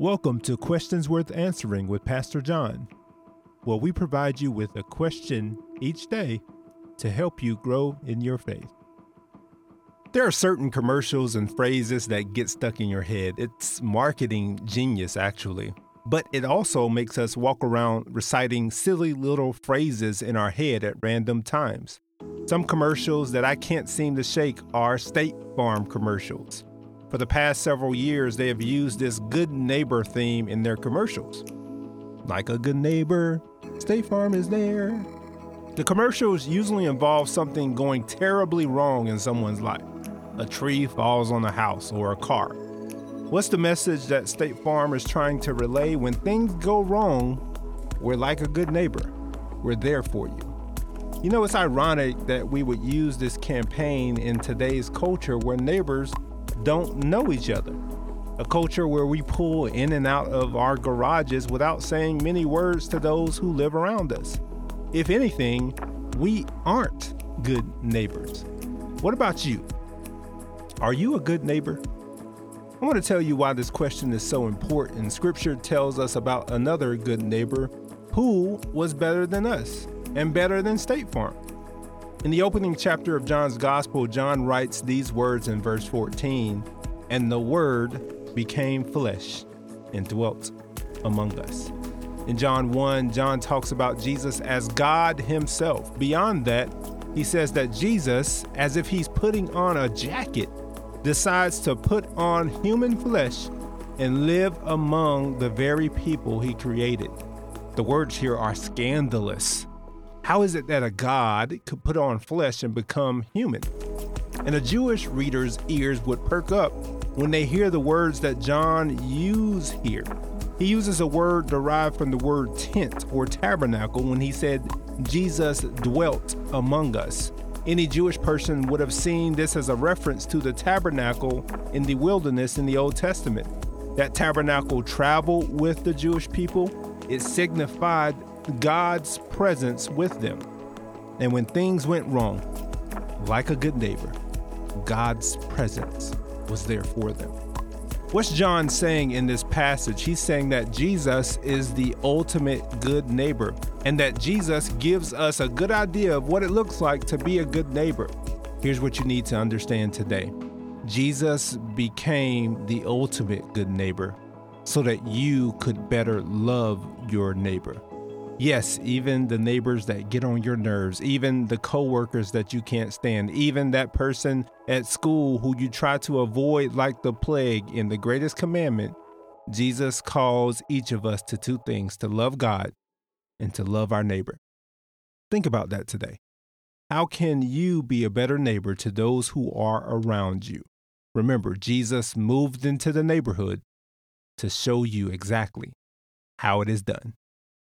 Welcome to Questions Worth Answering with Pastor John, where we provide you with a question each day to help you grow in your faith. There are certain commercials and phrases that get stuck in your head. It's marketing genius, actually. But it also makes us walk around reciting silly little phrases in our head at random times. Some commercials that I can't seem to shake are State Farm commercials. For the past several years, they have used this good neighbor theme in their commercials. Like a good neighbor, State Farm is there. The commercials usually involve something going terribly wrong in someone's life. A tree falls on a house or a car. What's the message that State Farm is trying to relay when things go wrong? We're like a good neighbor. We're there for you. You know, it's ironic that we would use this campaign in today's culture where neighbors don't know each other. A culture where we pull in and out of our garages without saying many words to those who live around us. If anything, we aren't good neighbors. What about you? Are you a good neighbor? I want to tell you why this question is so important. Scripture tells us about another good neighbor who was better than us and better than State Farm. In the opening chapter of John's Gospel, John writes these words in verse 14 And the Word became flesh and dwelt among us. In John 1, John talks about Jesus as God Himself. Beyond that, he says that Jesus, as if he's putting on a jacket, decides to put on human flesh and live among the very people he created. The words here are scandalous how is it that a God could put on flesh and become human? And a Jewish reader's ears would perk up when they hear the words that John uses here. He uses a word derived from the word tent or tabernacle when he said Jesus dwelt among us. Any Jewish person would have seen this as a reference to the tabernacle in the wilderness in the Old Testament. That tabernacle traveled with the Jewish people. It signified God's presence with them. And when things went wrong, like a good neighbor, God's presence was there for them. What's John saying in this passage? He's saying that Jesus is the ultimate good neighbor and that Jesus gives us a good idea of what it looks like to be a good neighbor. Here's what you need to understand today Jesus became the ultimate good neighbor so that you could better love your neighbor. Yes, even the neighbors that get on your nerves, even the coworkers that you can't stand, even that person at school who you try to avoid like the plague in the greatest commandment, Jesus calls each of us to two things to love God and to love our neighbor. Think about that today. How can you be a better neighbor to those who are around you? Remember, Jesus moved into the neighborhood to show you exactly how it is done.